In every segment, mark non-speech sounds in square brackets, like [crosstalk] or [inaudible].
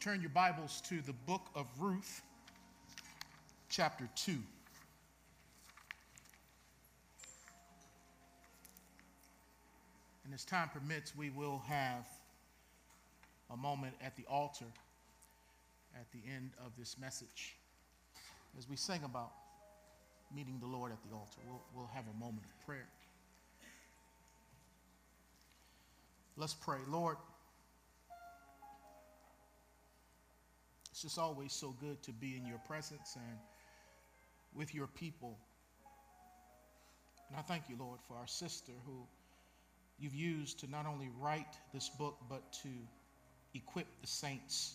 turn your Bibles to the book of Ruth, chapter 2. And as time permits, we will have a moment at the altar at the end of this message as we sing about meeting the Lord at the altar. We'll, we'll have a moment of prayer. Let's pray. Lord, it's just always so good to be in your presence and with your people. And I thank you, Lord, for our sister who you've used to not only write this book, but to equip the saints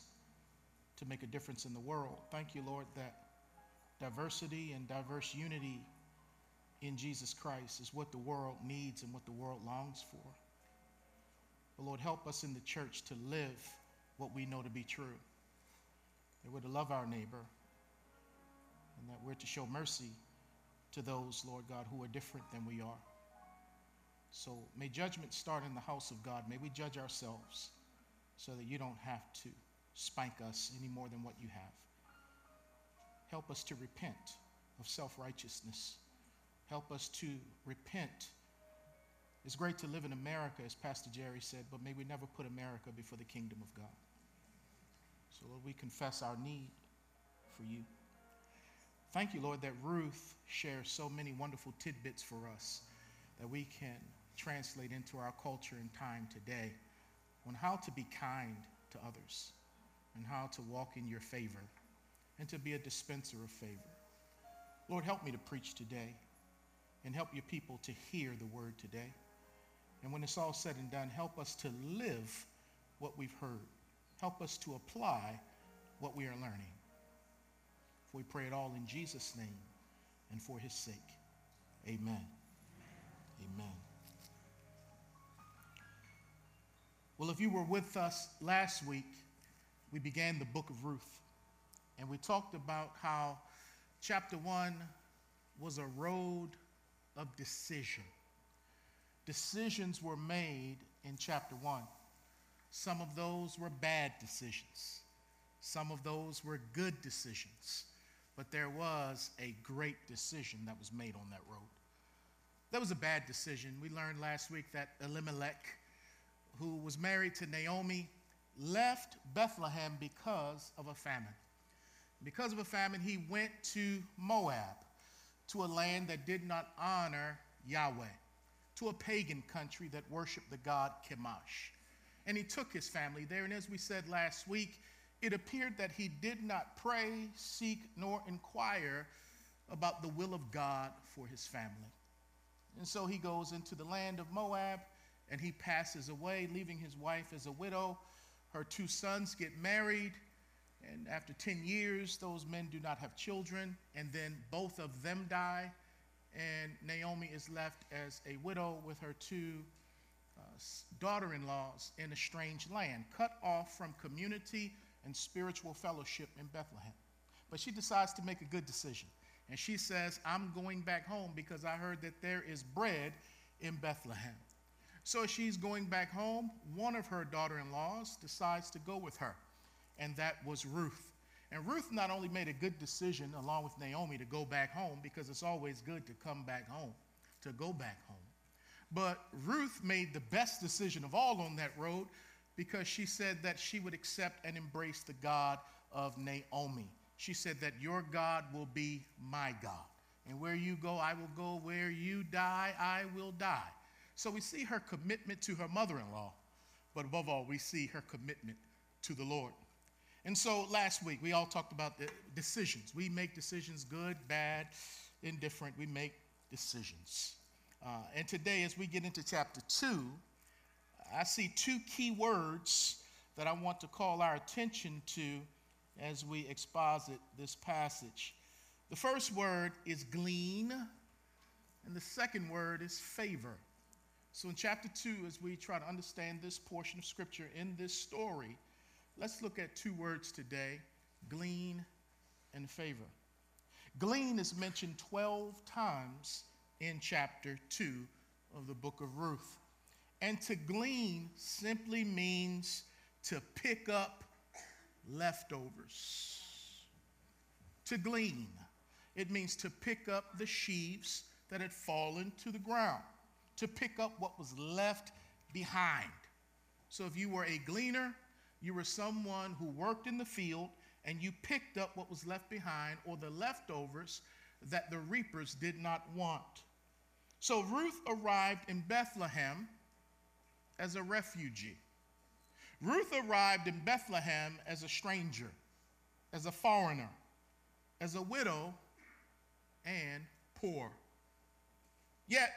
to make a difference in the world. Thank you, Lord, that diversity and diverse unity in Jesus Christ is what the world needs and what the world longs for. But Lord, help us in the church to live what we know to be true. That we're to love our neighbor and that we're to show mercy to those, Lord God, who are different than we are. So may judgment start in the house of God. May we judge ourselves so that you don't have to spank us any more than what you have. Help us to repent of self righteousness. Help us to repent. It's great to live in America, as Pastor Jerry said, but may we never put America before the kingdom of God. So, Lord, we confess our need for you. Thank you, Lord, that Ruth shares so many wonderful tidbits for us that we can translate into our culture and time today on how to be kind to others and how to walk in your favor and to be a dispenser of favor. Lord, help me to preach today and help your people to hear the word today. And when it's all said and done, help us to live what we've heard. Help us to apply what we are learning. For we pray it all in Jesus' name and for his sake. Amen. Amen. Well, if you were with us last week, we began the book of Ruth. And we talked about how chapter one was a road of decision. Decisions were made in chapter one. Some of those were bad decisions, some of those were good decisions. But there was a great decision that was made on that road. That was a bad decision. We learned last week that Elimelech, who was married to Naomi, left Bethlehem because of a famine. Because of a famine, he went to Moab, to a land that did not honor Yahweh, to a pagan country that worshiped the god Chemosh. And he took his family there. And as we said last week, it appeared that he did not pray, seek, nor inquire about the will of God for his family. And so he goes into the land of Moab and he passes away, leaving his wife as a widow. Her two sons get married, and after 10 years, those men do not have children, and then both of them die, and Naomi is left as a widow with her two daughter in laws in a strange land, cut off from community and spiritual fellowship in Bethlehem. But she decides to make a good decision. And she says, I'm going back home because I heard that there is bread in Bethlehem. So she's going back home. One of her daughter in laws decides to go with her and that was Ruth. And Ruth not only made a good decision along with Naomi to go back home, because it's always good to come back home, to go back home, but Ruth made the best decision of all on that road because she said that she would accept and embrace the God of Naomi. She said that your God will be my God. And where you go, I will go. Where you die, I will die. So we see her commitment to her mother in law, but above all, we see her commitment to the Lord. And so last week, we all talked about the decisions. We make decisions good, bad, indifferent. We make decisions. Uh, and today, as we get into chapter 2, I see two key words that I want to call our attention to as we exposit this passage. The first word is glean, and the second word is favor. So, in chapter 2, as we try to understand this portion of scripture in this story, Let's look at two words today glean and favor. Glean is mentioned 12 times in chapter 2 of the book of Ruth. And to glean simply means to pick up leftovers. To glean, it means to pick up the sheaves that had fallen to the ground, to pick up what was left behind. So if you were a gleaner, you were someone who worked in the field and you picked up what was left behind or the leftovers that the reapers did not want. So Ruth arrived in Bethlehem as a refugee. Ruth arrived in Bethlehem as a stranger, as a foreigner, as a widow, and poor. Yet,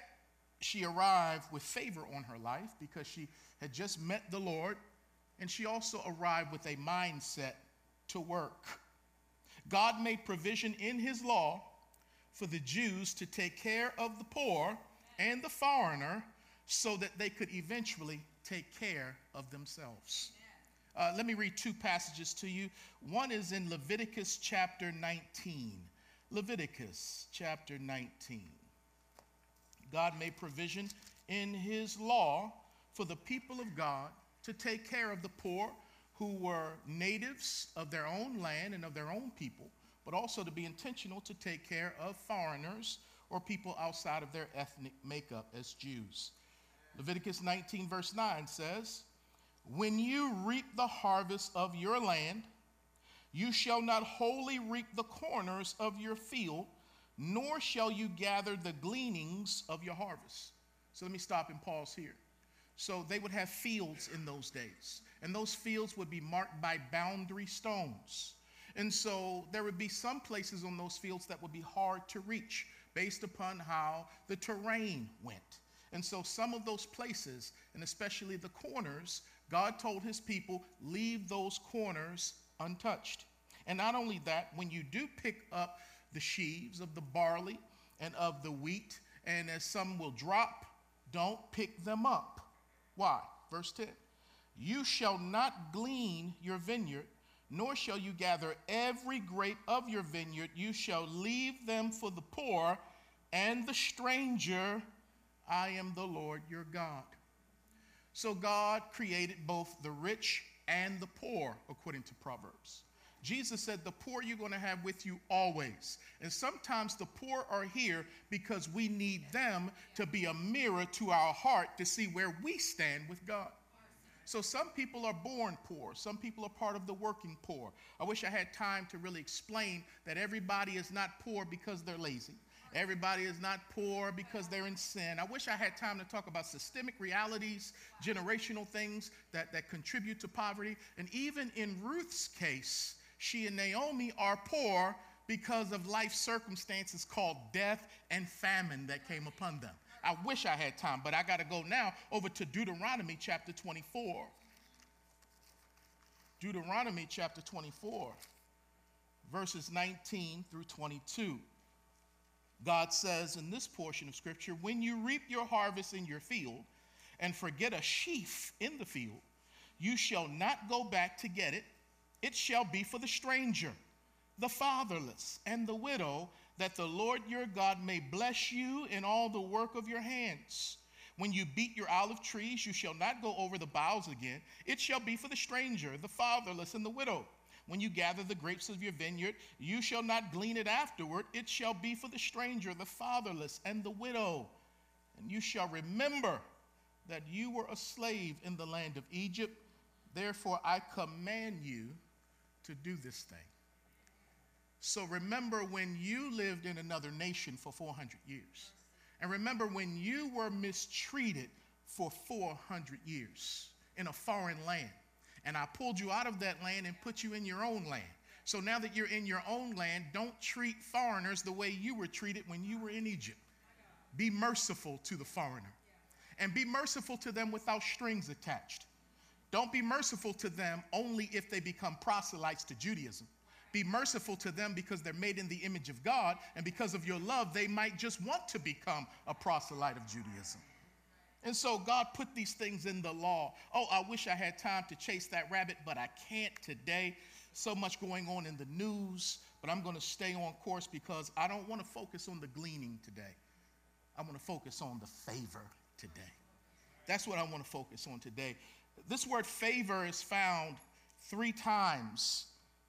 she arrived with favor on her life because she had just met the Lord, and she also arrived with a mindset to work. God made provision in his law for the Jews to take care of the poor and the foreigner so that they could eventually take care of themselves. Uh, let me read two passages to you. One is in Leviticus chapter 19. Leviticus chapter 19. God made provision in his law for the people of God to take care of the poor who were natives of their own land and of their own people, but also to be intentional to take care of foreigners or people outside of their ethnic makeup as Jews. Leviticus 19, verse 9 says, When you reap the harvest of your land, you shall not wholly reap the corners of your field, nor shall you gather the gleanings of your harvest. So let me stop and pause here. So they would have fields in those days, and those fields would be marked by boundary stones. And so there would be some places on those fields that would be hard to reach based upon how the terrain went. And so some of those places, and especially the corners, God told his people, leave those corners untouched. And not only that, when you do pick up the sheaves of the barley and of the wheat, and as some will drop, don't pick them up. Why? Verse 10 You shall not glean your vineyard, nor shall you gather every grape of your vineyard. You shall leave them for the poor and the stranger. I am the Lord your God. So God created both the rich and the poor, according to Proverbs. Jesus said, The poor you're going to have with you always. And sometimes the poor are here because we need them to be a mirror to our heart to see where we stand with God. So some people are born poor. Some people are part of the working poor. I wish I had time to really explain that everybody is not poor because they're lazy. Everybody is not poor because they're in sin. I wish I had time to talk about systemic realities, generational things that, that contribute to poverty. And even in Ruth's case, she and Naomi are poor because of life circumstances called death and famine that came upon them. I wish I had time, but I got to go now over to Deuteronomy chapter 24. Deuteronomy chapter 24, verses 19 through 22. God says in this portion of scripture, when you reap your harvest in your field and forget a sheaf in the field, you shall not go back to get it. It shall be for the stranger, the fatherless, and the widow, that the Lord your God may bless you in all the work of your hands. When you beat your olive trees, you shall not go over the boughs again. It shall be for the stranger, the fatherless, and the widow when you gather the grapes of your vineyard, you shall not glean it afterward. It shall be for the stranger, the fatherless, and the widow. And you shall remember that you were a slave in the land of Egypt. Therefore, I command you to do this thing. So remember when you lived in another nation for 400 years. And remember when you were mistreated for 400 years in a foreign land and I pulled you out of that land and put you in your own land. So now that you're in your own land, don't treat foreigners the way you were treated when you were in Egypt. Be merciful to the foreigner and be merciful to them without strings attached. Don't be merciful to them only if they become proselytes to Judaism. Be merciful to them because they're made in the image of God, and because of your love, they might just want to become a proselyte of Judaism. And so God put these things in the law. Oh, I wish I had time to chase that rabbit, but I can't today. So much going on in the news, but I'm going to stay on course because I don't want to focus on the gleaning today. I want to focus on the favor today. That's what I want to focus on today. This word favor is found three times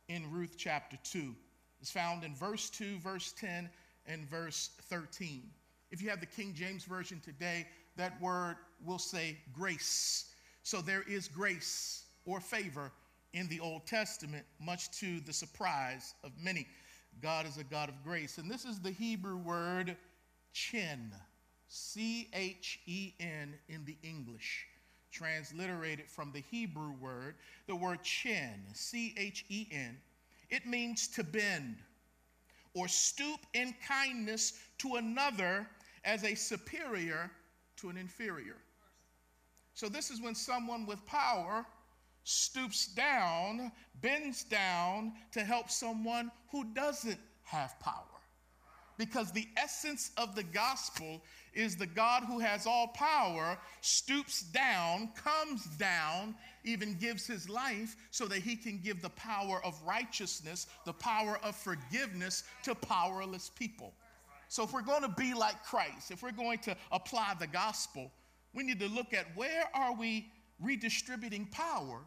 in Ruth chapter 2. It's found in verse 2, verse 10, and verse 13. If you have the King James Version today, that word will say grace. So there is grace or favor in the Old Testament, much to the surprise of many. God is a God of grace. And this is the Hebrew word chin, C H E N in the English, transliterated from the Hebrew word, the word chin, C H E N. It means to bend or stoop in kindness to another as a superior to an inferior. So, this is when someone with power stoops down, bends down to help someone who doesn't have power. Because the essence of the gospel is the God who has all power stoops down, comes down, even gives his life so that he can give the power of righteousness, the power of forgiveness to powerless people. So, if we're going to be like Christ, if we're going to apply the gospel, we need to look at where are we redistributing power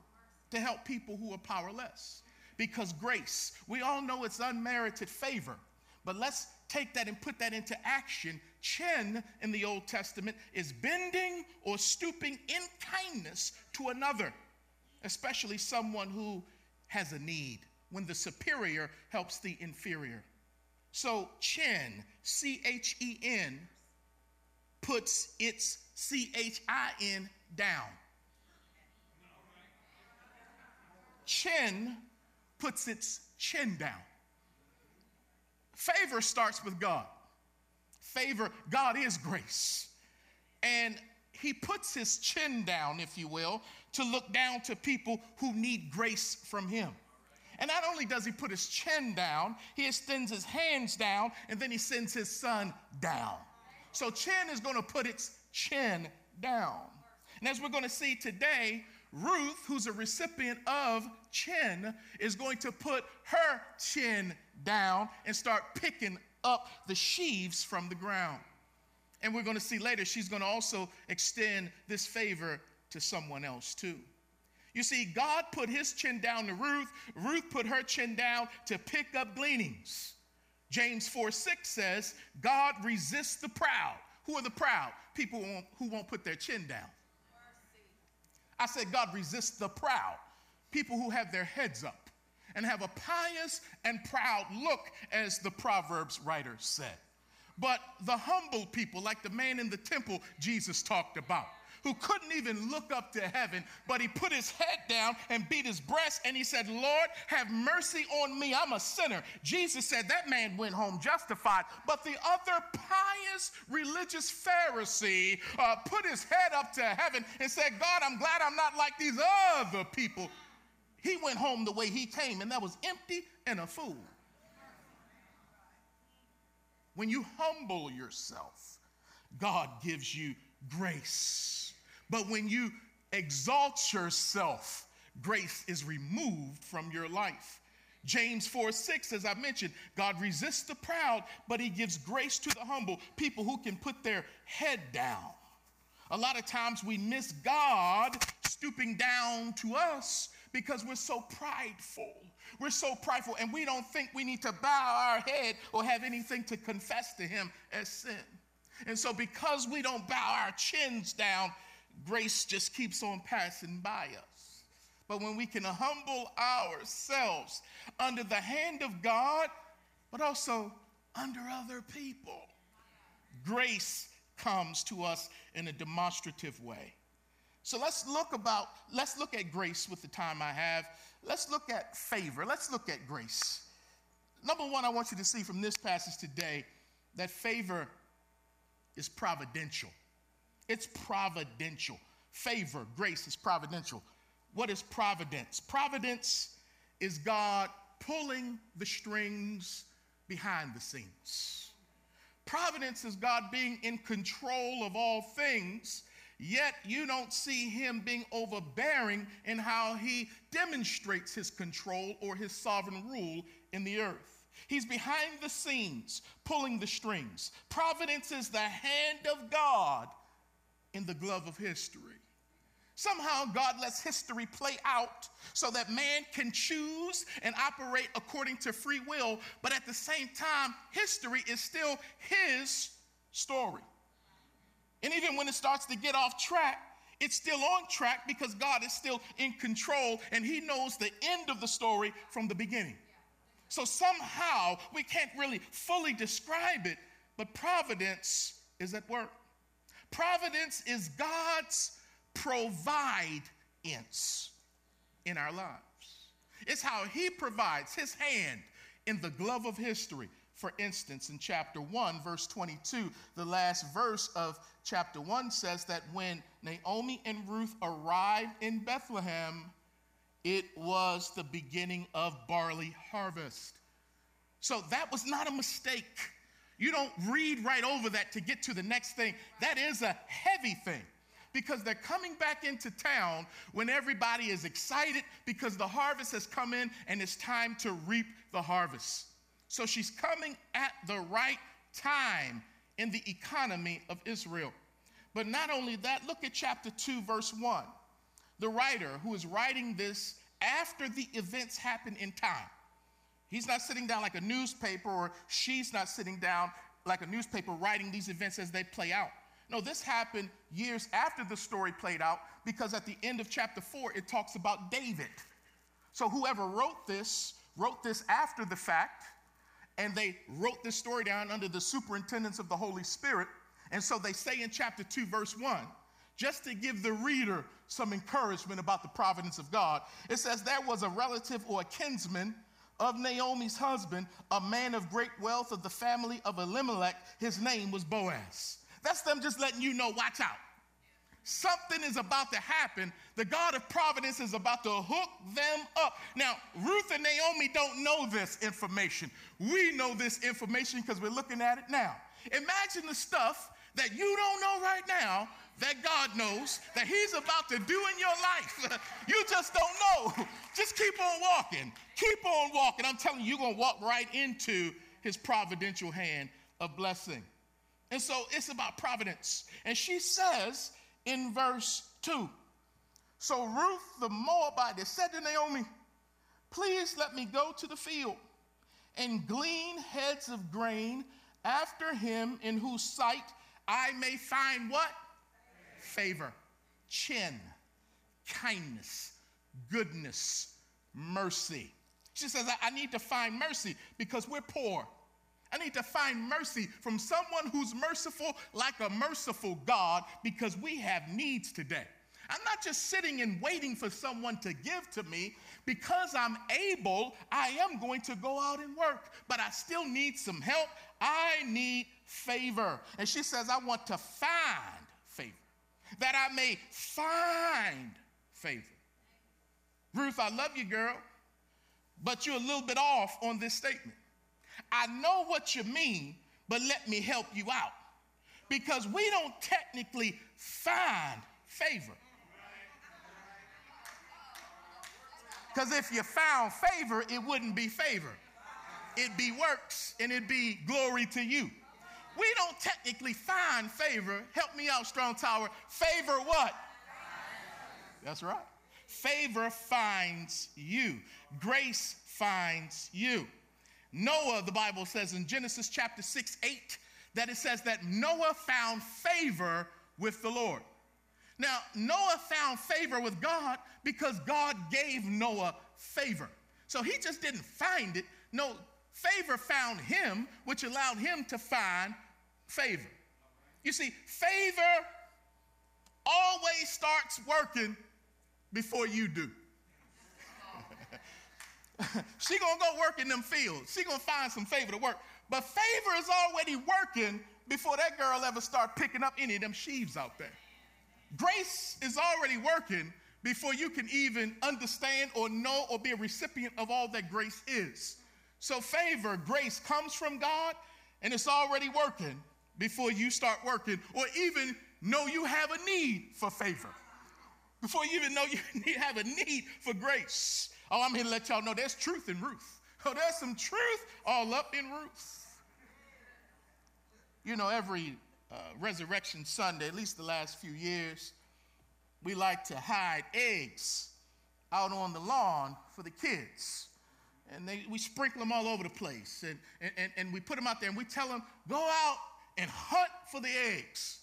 to help people who are powerless. Because grace, we all know it's unmerited favor, but let's take that and put that into action. Chin in the Old Testament is bending or stooping in kindness to another, especially someone who has a need, when the superior helps the inferior. So, chin, C H E N, puts its C H I N down. Chin puts its chin down. Favor starts with God. Favor, God is grace. And he puts his chin down, if you will, to look down to people who need grace from him. And not only does he put his chin down, he extends his hands down and then he sends his son down. So chin is going to put its chin down. And as we're going to see today, Ruth, who's a recipient of chin, is going to put her chin down and start picking up the sheaves from the ground. And we're going to see later, she's going to also extend this favor to someone else too. You see, God put his chin down to Ruth, Ruth put her chin down to pick up gleanings. James 4 6 says, God resists the proud. Who are the proud? People who won't, who won't put their chin down. I said, God resists the proud. People who have their heads up and have a pious and proud look, as the Proverbs writer said. But the humble people, like the man in the temple Jesus talked about, who couldn't even look up to heaven, but he put his head down and beat his breast and he said, Lord, have mercy on me. I'm a sinner. Jesus said that man went home justified. But the other pious religious Pharisee uh, put his head up to heaven and said, God, I'm glad I'm not like these other people. He went home the way he came, and that was empty and a fool. When you humble yourself, God gives you grace. But when you exalt yourself, grace is removed from your life. James 4 6, as I mentioned, God resists the proud, but he gives grace to the humble, people who can put their head down. A lot of times we miss God stooping down to us because we're so prideful. We're so prideful, and we don't think we need to bow our head or have anything to confess to him as sin. And so, because we don't bow our chins down, grace just keeps on passing by us. But when we can humble ourselves under the hand of God, but also under other people, grace comes to us in a demonstrative way. So let's look about let's look at grace with the time I have. Let's look at favor. Let's look at grace. Number 1 I want you to see from this passage today that favor is providential. It's providential. Favor, grace is providential. What is providence? Providence is God pulling the strings behind the scenes. Providence is God being in control of all things, yet you don't see him being overbearing in how he demonstrates his control or his sovereign rule in the earth. He's behind the scenes, pulling the strings. Providence is the hand of God in the glove of history. Somehow God lets history play out so that man can choose and operate according to free will, but at the same time, history is still his story. And even when it starts to get off track, it's still on track because God is still in control and he knows the end of the story from the beginning. So somehow we can't really fully describe it, but providence is at work. Providence is God's providence in our lives. It's how he provides his hand in the glove of history. For instance, in chapter 1, verse 22, the last verse of chapter 1 says that when Naomi and Ruth arrived in Bethlehem, it was the beginning of barley harvest. So that was not a mistake. You don't read right over that to get to the next thing. That is a heavy thing because they're coming back into town when everybody is excited because the harvest has come in and it's time to reap the harvest. So she's coming at the right time in the economy of Israel. But not only that, look at chapter 2, verse 1. The writer who is writing this after the events happen in time. He's not sitting down like a newspaper, or she's not sitting down like a newspaper writing these events as they play out. No, this happened years after the story played out because at the end of chapter 4, it talks about David. So whoever wrote this, wrote this after the fact, and they wrote this story down under the superintendence of the Holy Spirit. And so they say in chapter 2, verse 1, just to give the reader some encouragement about the providence of God, it says, There was a relative or a kinsman of Naomi's husband, a man of great wealth of the family of Elimelech. His name was Boaz. That's them just letting you know, watch out. Something is about to happen. The God of providence is about to hook them up. Now, Ruth and Naomi don't know this information. We know this information because we're looking at it now. Imagine the stuff that you don't know right now that God knows that He's about to do in your life. [laughs] you just don't know. [laughs] Just keep on walking. Keep on walking. I'm telling you, you're going to walk right into His providential hand of blessing. And so it's about providence. And she says in verse 2 So Ruth the Moabite said to Naomi, Please let me go to the field and glean heads of grain after him in whose sight I may find what? Favor, chin, kindness, goodness, mercy. She says, I, need to find mercy because we're poor. I need to find mercy from someone who's merciful, like a merciful God, because we have needs today. I'm not just sitting and waiting for someone to give to me. Because I'm able, I am going to go out and work, but I still need some help. I need favor. And she says, I want to find favor, that I may find favor. Ruth, I love you, girl, but you're a little bit off on this statement. I know what you mean, but let me help you out. Because we don't technically find favor. Because if you found favor, it wouldn't be favor. It'd be works and it'd be glory to you. We don't technically find favor. Help me out, Strong Tower. Favor what? That's right. Favor finds you, grace finds you. Noah, the Bible says in Genesis chapter 6, 8, that it says that Noah found favor with the Lord. Now, Noah found favor with God because God gave Noah favor. So he just didn't find it. No, favor found him, which allowed him to find favor. You see, favor always starts working before you do. [laughs] she gonna go work in them fields. She gonna find some favor to work. But favor is already working before that girl ever start picking up any of them sheaves out there. Grace is already working before you can even understand or know or be a recipient of all that grace is. So favor, grace comes from God and it's already working before you start working or even know you have a need for favor. Before you even know you [laughs] have a need for grace. Oh, I'm here to let y'all know there's truth in Ruth. [laughs] Oh, there's some truth all up in Ruth. You know, every uh, Resurrection Sunday, at least the last few years, we like to hide eggs out on the lawn for the kids. And they, we sprinkle them all over the place. And, and, and we put them out there and we tell them, go out and hunt for the eggs.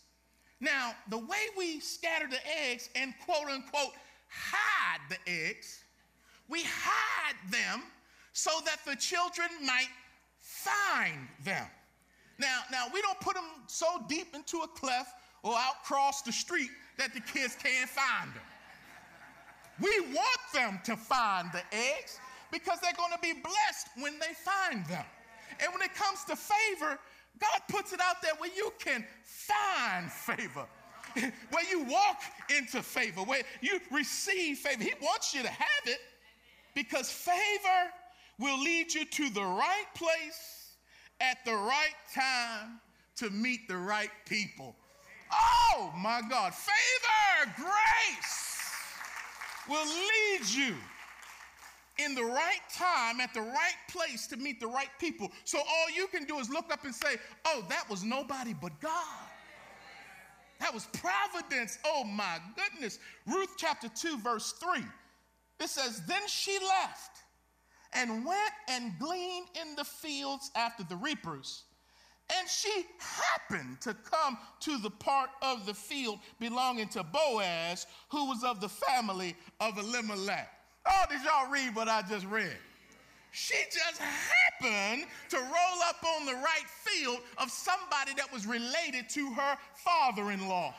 Now, the way we scatter the eggs and quote unquote hide the eggs, we hide them so that the children might find them. Now, now we don't put them so deep into a cleft or out across the street that the kids can't find them. We want them to find the eggs because they're going to be blessed when they find them. And when it comes to favor, God puts it out there where you can find favor, [laughs] where you walk into favor, where you receive favor. He wants you to have it because favor will lead you to the right place at the right time to meet the right people. Oh my God, favor, grace will lead you in the right time at the right place to meet the right people. So all you can do is look up and say, Oh, that was nobody but God. That was providence. Oh my goodness. Ruth chapter 2, verse 3. It says, Then she left and went and gleaned in the fields after the reapers. And she happened to come to the part of the field belonging to Boaz, who was of the family of Elimelech. Oh, did y'all read what I just read? She just happened to roll up on the right field of somebody that was related to her father in law.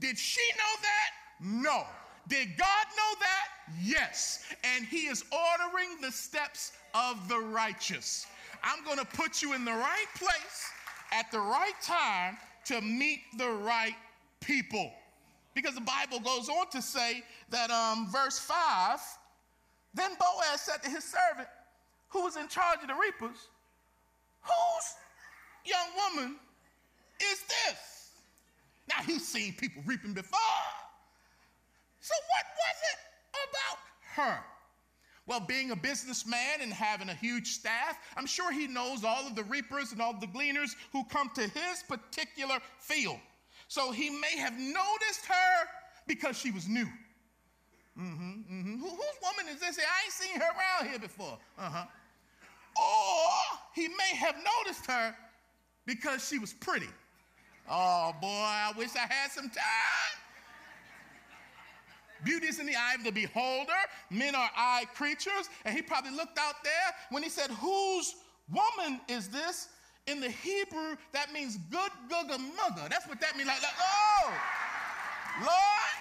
Did she know that? No. Did God know that? Yes. And He is ordering the steps of the righteous. I'm going to put you in the right place at the right time to meet the right people. Because the Bible goes on to say that, um, verse 5 then Boaz said to his servant, who was in charge of the reapers, Whose young woman is this? Now he's seen people reaping before. So what was it about her? Well, being a businessman and having a huge staff, I'm sure he knows all of the reapers and all the gleaners who come to his particular field. So he may have noticed her because she was new. Mm-hmm, mm-hmm. Who, whose woman is this? I ain't seen her around here before. Uh-huh. Or he may have noticed her because she was pretty. Oh boy, I wish I had some time. Beauty is in the eye of the beholder. Men are eye creatures. And he probably looked out there when he said, Whose woman is this? In the Hebrew, that means good googa mugger. That's what that means. Like, like oh, Lord,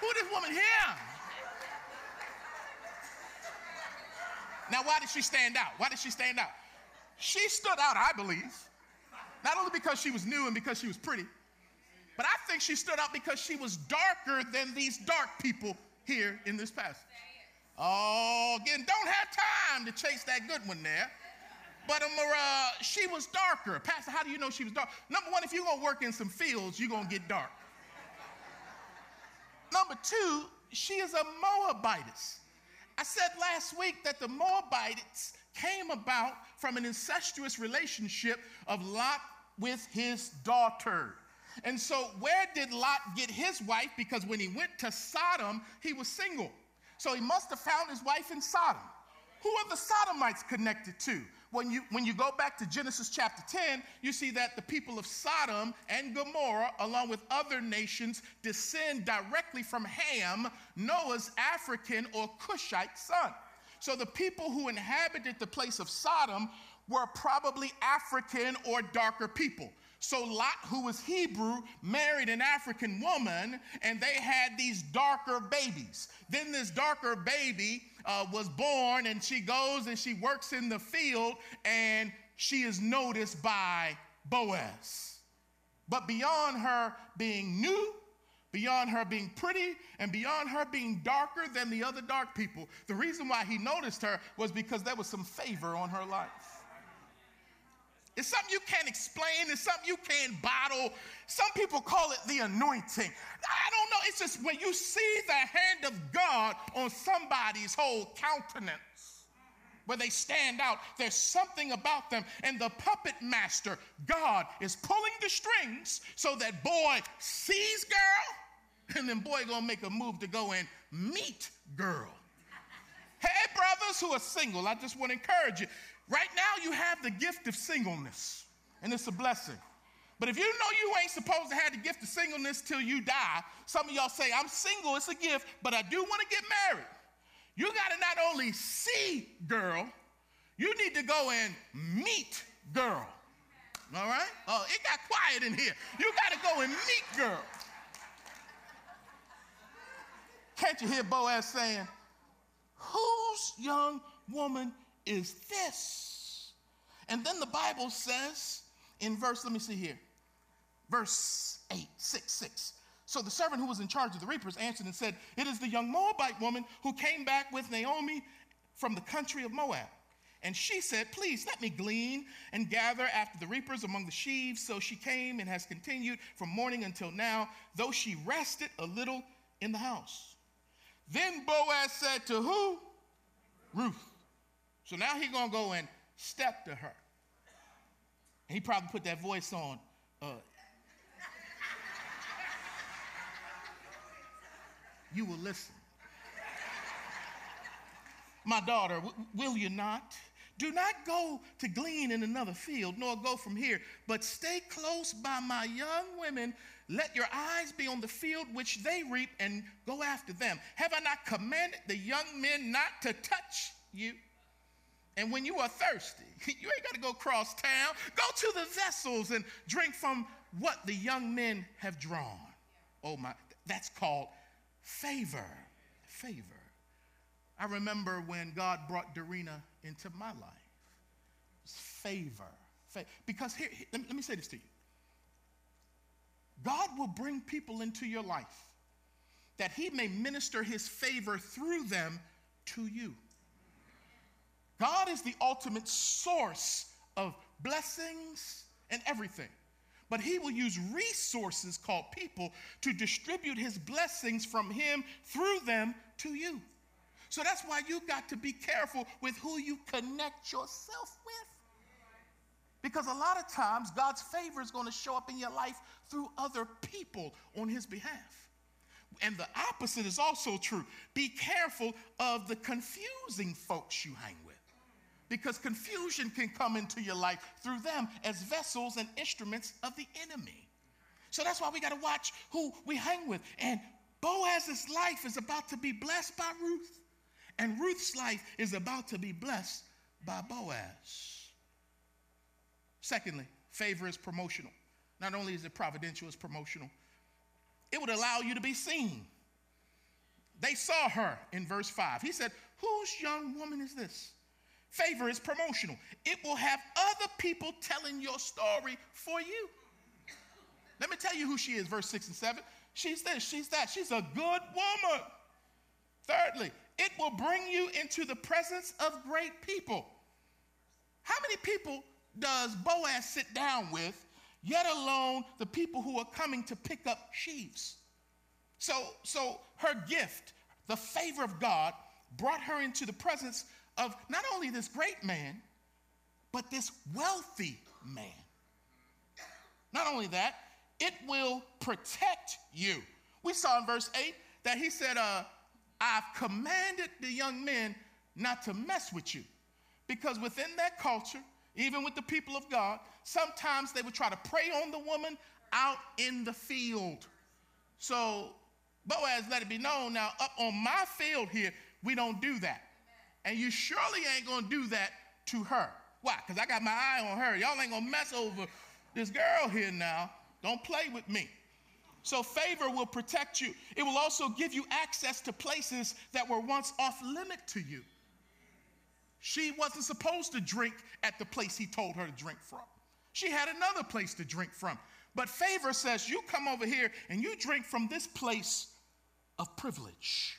who this woman here? Now, why did she stand out? Why did she stand out? She stood out, I believe, not only because she was new and because she was pretty, but I think she stood out because she was darker than these dark people here in this passage. Oh, again, don't have time to chase that good one there. But um, uh, she was darker. Pastor, how do you know she was dark? Number one, if you're going to work in some fields, you're going to get dark. Number two, she is a Moabitess. I said last week that the Moabites came about from an incestuous relationship of Lot with his daughter. And so, where did Lot get his wife? Because when he went to Sodom, he was single. So, he must have found his wife in Sodom. Who are the Sodomites connected to? when you, when you go back to Genesis chapter 10, you see that the people of Sodom and Gomorrah, along with other nations, descend directly from Ham, Noah's African or Cushite son. So the people who inhabited the place of Sodom were probably African or darker people. So Lot, who was Hebrew, married an African woman, and they had these darker babies. Then this darker baby uh, was born, and she goes and she works in the field, and she is noticed by Boaz. But beyond her being new, beyond her being pretty, and beyond her being darker than the other dark people, the reason why he noticed her was because there was some favor on her life. It's something you can't explain. It's something you can't bottle. Some people call it the anointing. I don't know. It's just when you see the hand of God on somebody's whole countenance, where they stand out, there's something about them. And the puppet master, God, is pulling the strings so that boy sees girl and then boy gonna make a move to go and meet girl. hey, brothers who are single, I just want to encourage you. Right now, you have the gift of singleness, and it's a blessing. But if you know you ain't supposed to have the gift of singleness till you die, some of y'all say, I'm single, it's a gift, but I do want to get married. You got to not only see girl, you need to go and meet girl. All right? Oh, it got quiet in here. You got to go and meet girl. Can't you hear Boaz saying, Whose young woman is this? And then the Bible says in verse, let me see here, verse 8, 6, 6. So the servant who was in charge of the reapers answered and said, It is the young Moabite woman who came back with Naomi from the country of Moab. And she said, Please let me glean and gather after the reapers among the sheaves. So she came and has continued from morning until now, though she rested a little in the house. Then Boaz said to who? Ruth. So now he's going to go and step to her. And he probably put that voice on. Uh, you will listen. My daughter, w- will you not? Do not go to glean in another field, nor go from here, but stay close by my young women. Let your eyes be on the field which they reap and go after them. Have I not commanded the young men not to touch you? And when you are thirsty, [laughs] you ain't got to go cross town. Go to the vessels and drink from what the young men have drawn. Oh my, that's called favor. Favor. I remember when God brought Dorina into my life. favor. Because here, let me say this to you God will bring people into your life that He may minister His favor through them to you. God is the ultimate source of blessings and everything. But he will use resources called people to distribute his blessings from him through them to you. So that's why you got to be careful with who you connect yourself with. Because a lot of times God's favor is going to show up in your life through other people on his behalf. And the opposite is also true. Be careful of the confusing folks you hang with. Because confusion can come into your life through them as vessels and instruments of the enemy. So that's why we got to watch who we hang with. And Boaz's life is about to be blessed by Ruth. And Ruth's life is about to be blessed by Boaz. Secondly, favor is promotional. Not only is it providential, it's promotional. It would allow you to be seen. They saw her in verse 5. He said, Whose young woman is this? Favor is promotional. It will have other people telling your story for you. Let me tell you who she is, verse 6 and 7. She's this, she's that. She's a good woman. Thirdly, it will bring you into the presence of great people. How many people does Boaz sit down with, yet alone the people who are coming to pick up sheaves? So, so her gift, the favor of God, brought her into the presence of not only this great man, but this wealthy man. Not only that, it will protect you. We saw in verse 8 that he said, uh, I've commanded the young men not to mess with you. Because within that culture, even with the people of God, sometimes they would try to prey on the woman out in the field. So Boaz let it be known now, up on my field here, we don't do that. And you surely ain't gonna do that to her. Why? Because I got my eye on her. Y'all ain't gonna mess over this girl here now. Don't play with me. So, favor will protect you. It will also give you access to places that were once off limit to you. She wasn't supposed to drink at the place he told her to drink from. She had another place to drink from. But favor says, You come over here and you drink from this place of privilege.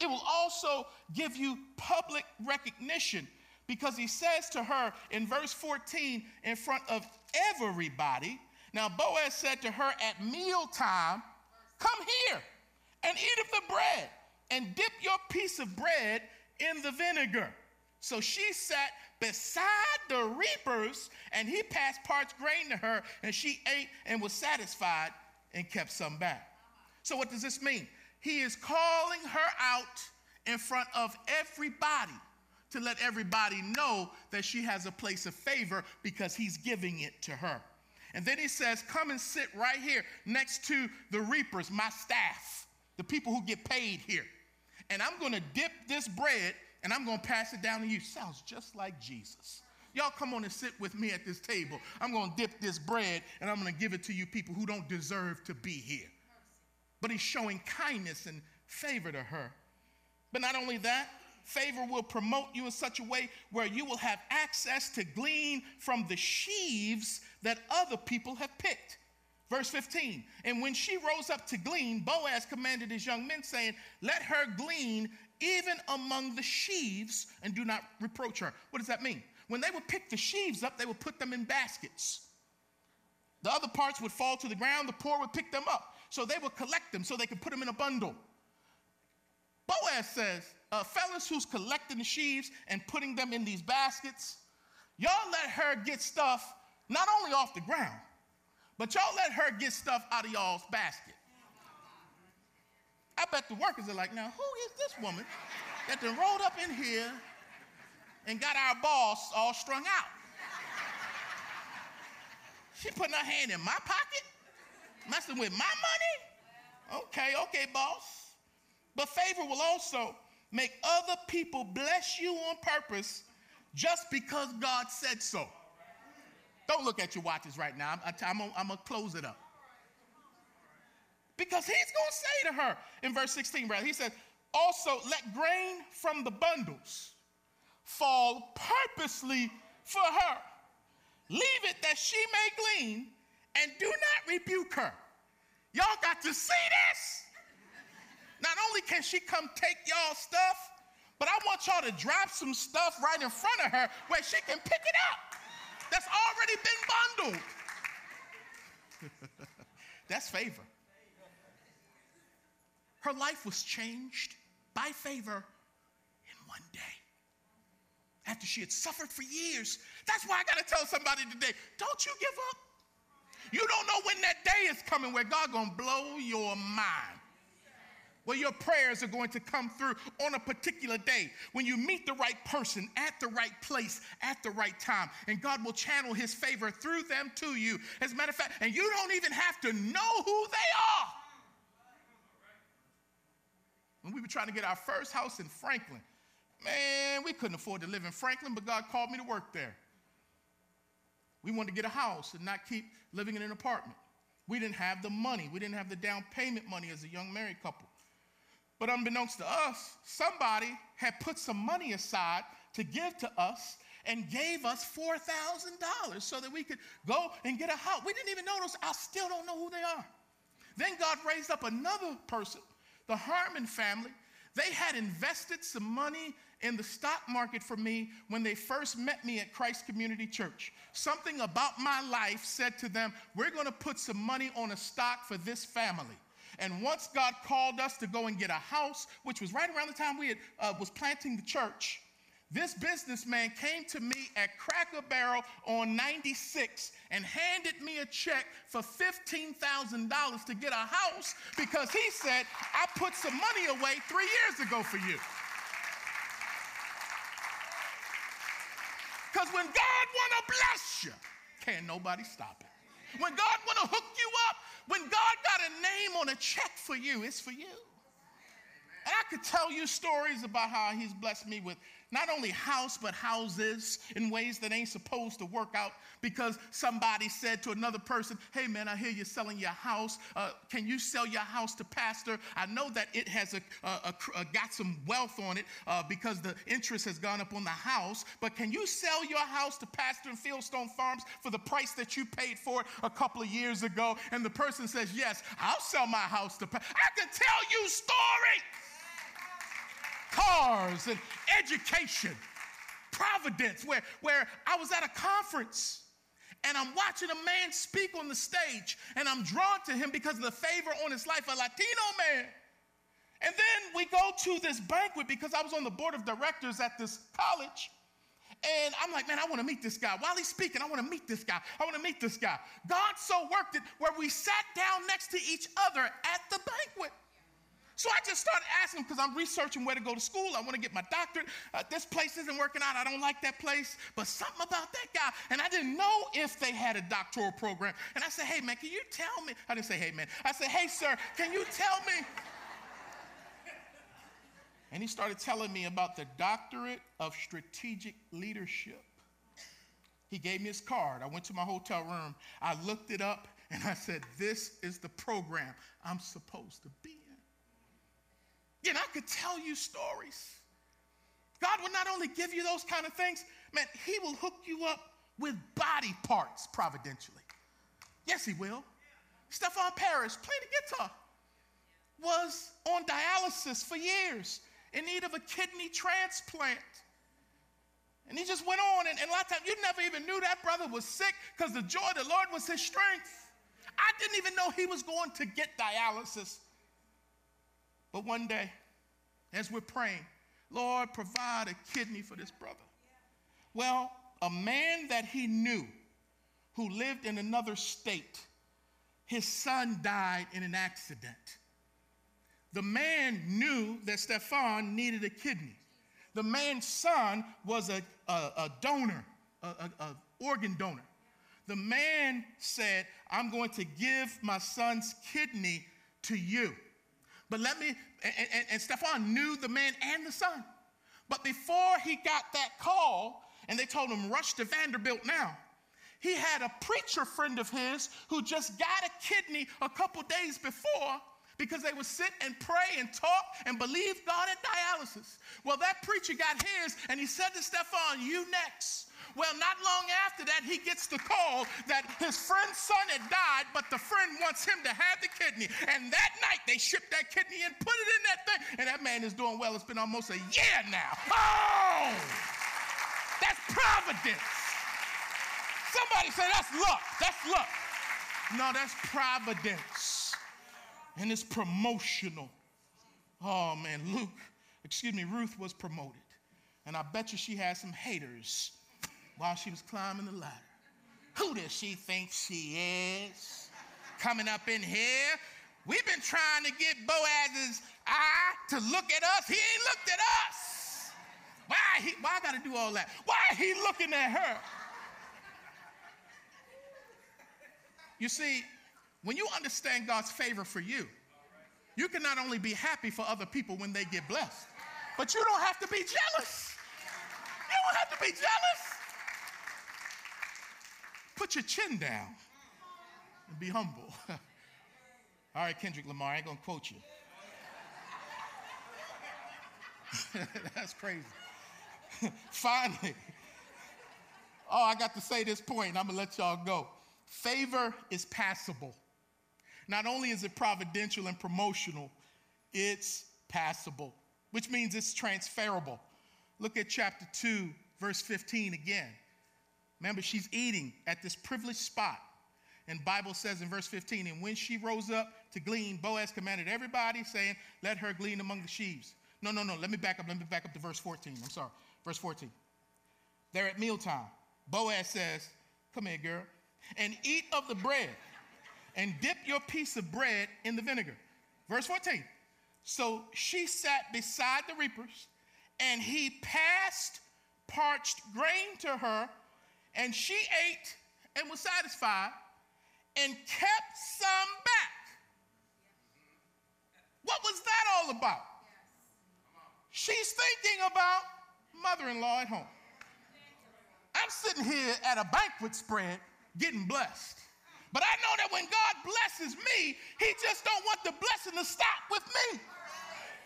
It will also give you public recognition because he says to her in verse 14, in front of everybody, now Boaz said to her at mealtime, Come here and eat of the bread and dip your piece of bread in the vinegar. So she sat beside the reapers, and he passed parched grain to her, and she ate and was satisfied and kept some back. So, what does this mean? He is calling her out in front of everybody to let everybody know that she has a place of favor because he's giving it to her. And then he says, Come and sit right here next to the reapers, my staff, the people who get paid here. And I'm going to dip this bread and I'm going to pass it down to you. Sounds just like Jesus. Y'all come on and sit with me at this table. I'm going to dip this bread and I'm going to give it to you people who don't deserve to be here. But he's showing kindness and favor to her. But not only that, favor will promote you in such a way where you will have access to glean from the sheaves that other people have picked. Verse 15, and when she rose up to glean, Boaz commanded his young men, saying, Let her glean even among the sheaves and do not reproach her. What does that mean? When they would pick the sheaves up, they would put them in baskets. The other parts would fall to the ground, the poor would pick them up. So they would collect them so they could put them in a bundle. Boaz says, uh, fellas who's collecting the sheaves and putting them in these baskets, y'all let her get stuff not only off the ground, but y'all let her get stuff out of y'all's basket. I bet the workers are like, now who is this woman that done rolled up in here and got our boss all strung out? She putting her hand in my pocket, messing with my money? Okay, okay, boss. But favor will also make other people bless you on purpose just because God said so. Don't look at your watches right now. I'm, going to close it up. Because he's going to say to her in verse 16, rather, he says, also let grain from the bundles fall purposely for her. Leave it that she may glean and do not rebuke her. Y'all got to see this. Not only can she come take y'all stuff, but I want y'all to drop some stuff right in front of her where she can pick it up. That's already been bundled. [laughs] That's favor. Her life was changed by favor in one day. After she had suffered for years. That's why I got to tell somebody today don't you give up. You don't know when that day is coming where God going to blow your mind where your prayers are going to come through on a particular day when you meet the right person at the right place at the right time. And God will channel his favor through them to you. As a matter of fact, and you don't even have to know who they are. When we were trying to get our first house in Franklin, man, we couldn't afford to live in Franklin, but God called me to work there. We wanted to get a house and not keep living in an apartment. We didn't have the money. We didn't have the down payment money as a young married couple. But unbeknownst to us, somebody had put some money aside to give to us and gave us $4,000 so that we could go and get a house. We didn't even know those. I still don't know who they are. Then God raised up another person, the Harmon family. They had invested some money in the stock market for me when they first met me at Christ Community Church. Something about my life said to them, We're going to put some money on a stock for this family. And once God called us to go and get a house, which was right around the time we had, uh, was planting the church, this businessman came to me at Cracker Barrel on 96 and handed me a check for $15,000 to get a house because he said, I put some money away three years ago for you. Because when God want to bless you, can't nobody stop it. When God want to hook you up, when God got a name on a check for you, it's for you. And could tell you stories about how he's blessed me with not only house, but houses in ways that ain't supposed to work out because somebody said to another person, Hey man, I hear you're selling your house. Uh, can you sell your house to Pastor? I know that it has a, a, a got some wealth on it uh, because the interest has gone up on the house, but can you sell your house to Pastor in Fieldstone Farms for the price that you paid for it a couple of years ago? And the person says, Yes, I'll sell my house to Pastor. I can tell you stories cars and education. Providence, where, where I was at a conference and I'm watching a man speak on the stage and I'm drawn to him because of the favor on his life, a Latino man. And then we go to this banquet because I was on the board of directors at this college. And I'm like, man, I want to meet this guy. While he's speaking, I want to meet this guy. I want to meet this guy. God so worked it where we sat down next to each other at the banquet. So I just started asking because I'm researching where to go to school. I want to get my doctorate. Uh, this place isn't working out. I don't like that place. But something about that guy. And I didn't know if they had a doctoral program. And I said, hey, man, can you tell me? I didn't say, hey, man. I said, hey, sir, can you tell me? [laughs] And he started telling me about the doctorate of strategic leadership. He gave me his card. I went to my hotel room. I looked it up and I said, This is the program I'm supposed to be. And I could tell you stories. God will not only give you those kind of things, man, He will hook you up with body parts providentially. Yes, He will. Stefan Parrish, playing the guitar, was on dialysis for years in need of a kidney transplant. And he just went on, and, and a lot of times you never even knew that brother was sick because the joy of the Lord was his strength. I didn't even know he was going to get dialysis. But one day, as we're praying, Lord, provide a kidney for this brother. Well, a man that he knew who lived in another state, his son died in an accident. The man knew that Stefan needed a kidney. The man's son was a, a, a donor, an organ donor. The man said, I'm going to give my son's kidney to you. But let me, and, and, and Stefan knew the man and the son. But before he got that call, and they told him, rush to Vanderbilt now, he had a preacher friend of his who just got a kidney a couple days before because they would sit and pray and talk and believe God at dialysis. Well, that preacher got his and he said to Stefan, You next. Well, not long after that, he gets the call that his friend's son had died, but the friend wants him to have the kidney. And that night, they shipped that kidney and put it in that thing. And that man is doing well. It's been almost a year now. Oh, that's providence. Somebody say that's luck. That's luck. No, that's providence and it's promotional. Oh man, Luke, excuse me, Ruth was promoted. And I bet you she had some haters while she was climbing the ladder. Who does she think she is? Coming up in here. We've been trying to get Boaz's eye to look at us. He ain't looked at us. Why, he, why I got to do all that? Why he looking at her? You see, when you understand God's favor for you, you can not only be happy for other people when they get blessed, but you don't have to be jealous. You don't have to be jealous. Put your chin down and be humble. [laughs] All right, Kendrick Lamar, I ain't gonna quote you. [laughs] That's crazy. [laughs] Finally, oh, I got to say this point, I'm gonna let y'all go. Favor is passable. Not only is it providential and promotional, it's passable, which means it's transferable. Look at chapter 2, verse 15 again. Remember, she's eating at this privileged spot. And Bible says in verse 15, and when she rose up to glean, Boaz commanded everybody, saying, Let her glean among the sheaves. No, no, no. Let me back up. Let me back up to verse 14. I'm sorry. Verse 14. They're at mealtime. Boaz says, Come here, girl, and eat of the bread and dip your piece of bread in the vinegar. Verse 14. So she sat beside the reapers, and he passed parched grain to her, and she ate and was satisfied and kept some back. What was that all about? She's thinking about mother in law at home. I'm sitting here at a banquet spread getting blessed. But I know that when God blesses me, he just don't want the blessing to stop with me.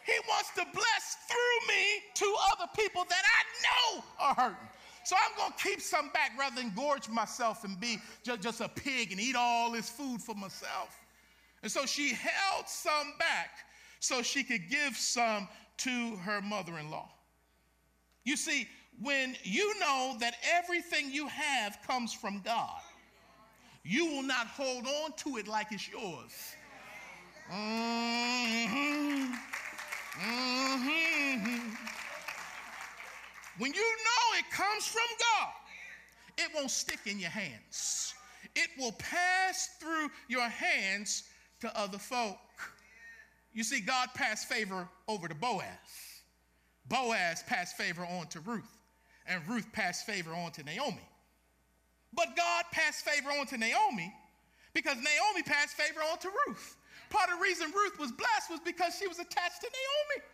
He wants to bless through me to other people that I know are hurting. So I'm going to keep some back rather than gorge myself and be just, a pig and eat all this food for myself. And so she held some back so she could give some to her mother in law. You see, when you know that everything you have comes from God, you will not hold on to it like it's yours. Mm-hmm. Mm-hmm. When you know it comes from God, it won't stick in your hands. It will pass through your hands to other folk. You see, God passed favor over to Boaz. Boaz passed favor on to Ruth, and Ruth passed favor on to Naomi. But God passed favor on to Naomi because Naomi passed favor on to Ruth. Part of the reason Ruth was blessed was because she was attached to Naomi.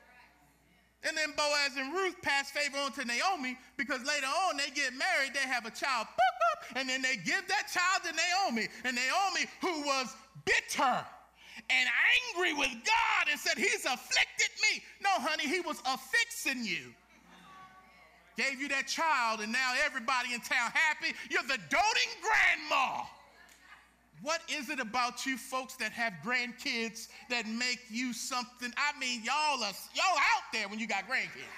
And then Boaz and Ruth pass favor on to Naomi because later on they get married, they have a child, boop, boop, and then they give that child to Naomi. And Naomi, who was bitter and angry with God and said, He's afflicted me. No, honey, he was affixing you. Gave you that child, and now everybody in town happy. You're the doting grandma. What is it about you folks that have grandkids that make you something? I mean, y'all are y'all out there when you got grandkids.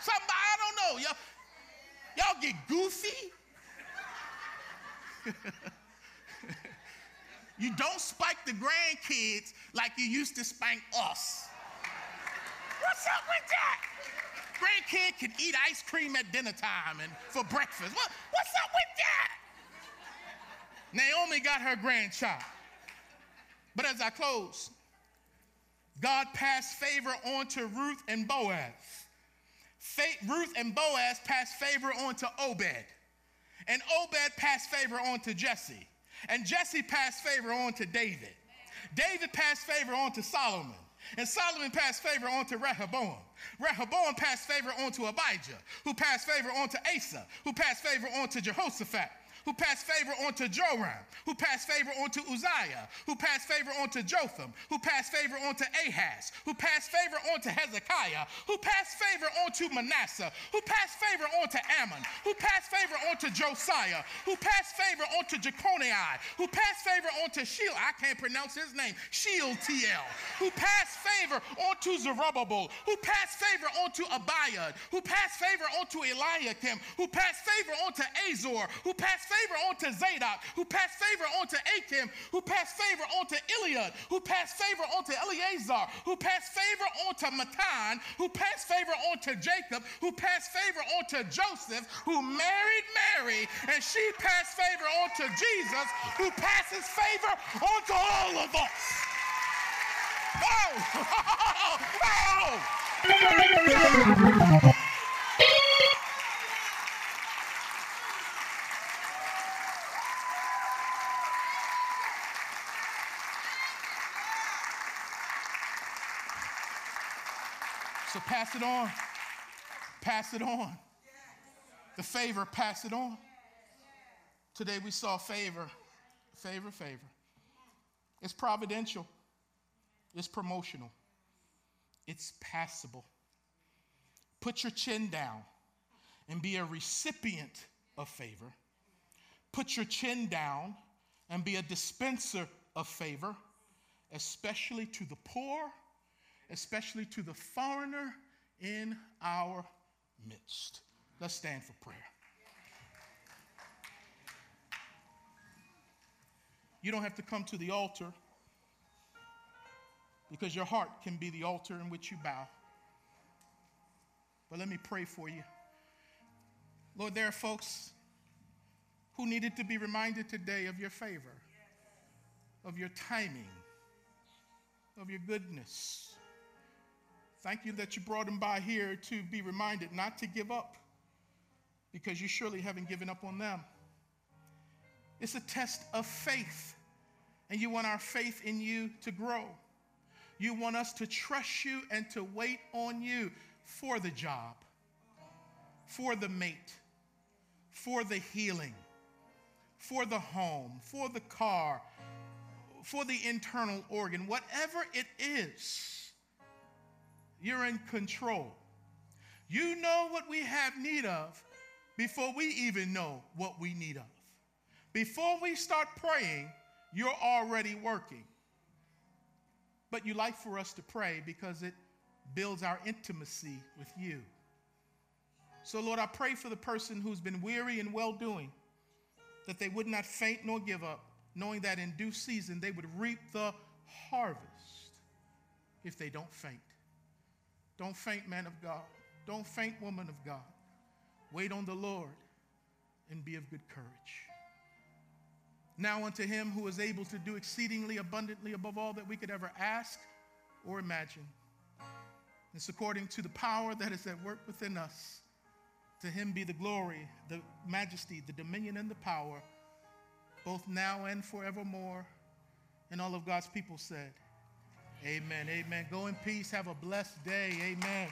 Somebody, I don't know. Y'all, y'all get goofy. [laughs] you don't spike the grandkids like you used to spank us. What's up with that? Grandkid can eat ice cream at dinner time and for breakfast. What, what's up with? Naomi got her grandchild. But as I close, God passed favor on to Ruth and Boaz. Ruth and Boaz passed favor on to Obed. And Obed passed favor on to Jesse. And Jesse passed favor on to David. David passed favor on to Solomon. And Solomon passed favor on to Rehoboam. Rehoboam passed favor on to Abijah, who passed favor on to Asa, who passed favor on to Jehoshaphat who passed favor on to Joram, who passed favor on to Uzziah, who passed favor on to Jotham, who passed favor on to Ahaz, who passed favor on to Hezekiah, who passed favor on to Manasseh, who passed favor on to Amon, who passed favor on to Josiah, who passed favor on to Jeconiah, who passed favor on to Sheol, I can't pronounce his name, Shealtiel, who passed favor on to Zerubbabel, who passed favor on to Abiud, who passed favor on to Eliakim, who passed favor on to Azor, who passed favor on to Zadok, who passed favor on to Achim, who passed favor on to Eliud, who passed favor on to Eleazar, who passed favor on to Matan, who passed favor on to Jacob, who passed favor on to Joseph, who married Mary, and she passed favor on to Jesus, who passes favor on to all of us. Oh! [laughs] oh! So [laughs] oh! Pass it on. Pass it on. The favor, pass it on. Today we saw favor, favor, favor. It's providential, it's promotional, it's passable. Put your chin down and be a recipient of favor. Put your chin down and be a dispenser of favor, especially to the poor especially to the foreigner in our midst. Let's stand for prayer. You don't have to come to the altar because your heart can be the altar in which you bow. But let me pray for you. Lord, there are folks who needed to be reminded today of your favor, of your timing, of your goodness. Thank you that you brought them by here to be reminded not to give up because you surely haven't given up on them. It's a test of faith, and you want our faith in you to grow. You want us to trust you and to wait on you for the job, for the mate, for the healing, for the home, for the car, for the internal organ, whatever it is you're in control. You know what we have need of before we even know what we need of. Before we start praying, you're already working. But you like for us to pray because it builds our intimacy with you. So, Lord, I pray for the person who's been weary and well doing, that they would not faint nor give up, knowing that in due season they would reap the harvest if they don't faint. Don't faint, man of God. Don't faint, woman of God. Wait on the Lord and be of good courage. Now unto him who is able to do exceedingly abundantly above all that we could ever ask or imagine. It's according to the power that is at work within us. To him be the glory, the majesty, the dominion, and the power, both now and forevermore. And all of God's people said, Amen. Amen. Go in peace. Have a blessed day. Amen.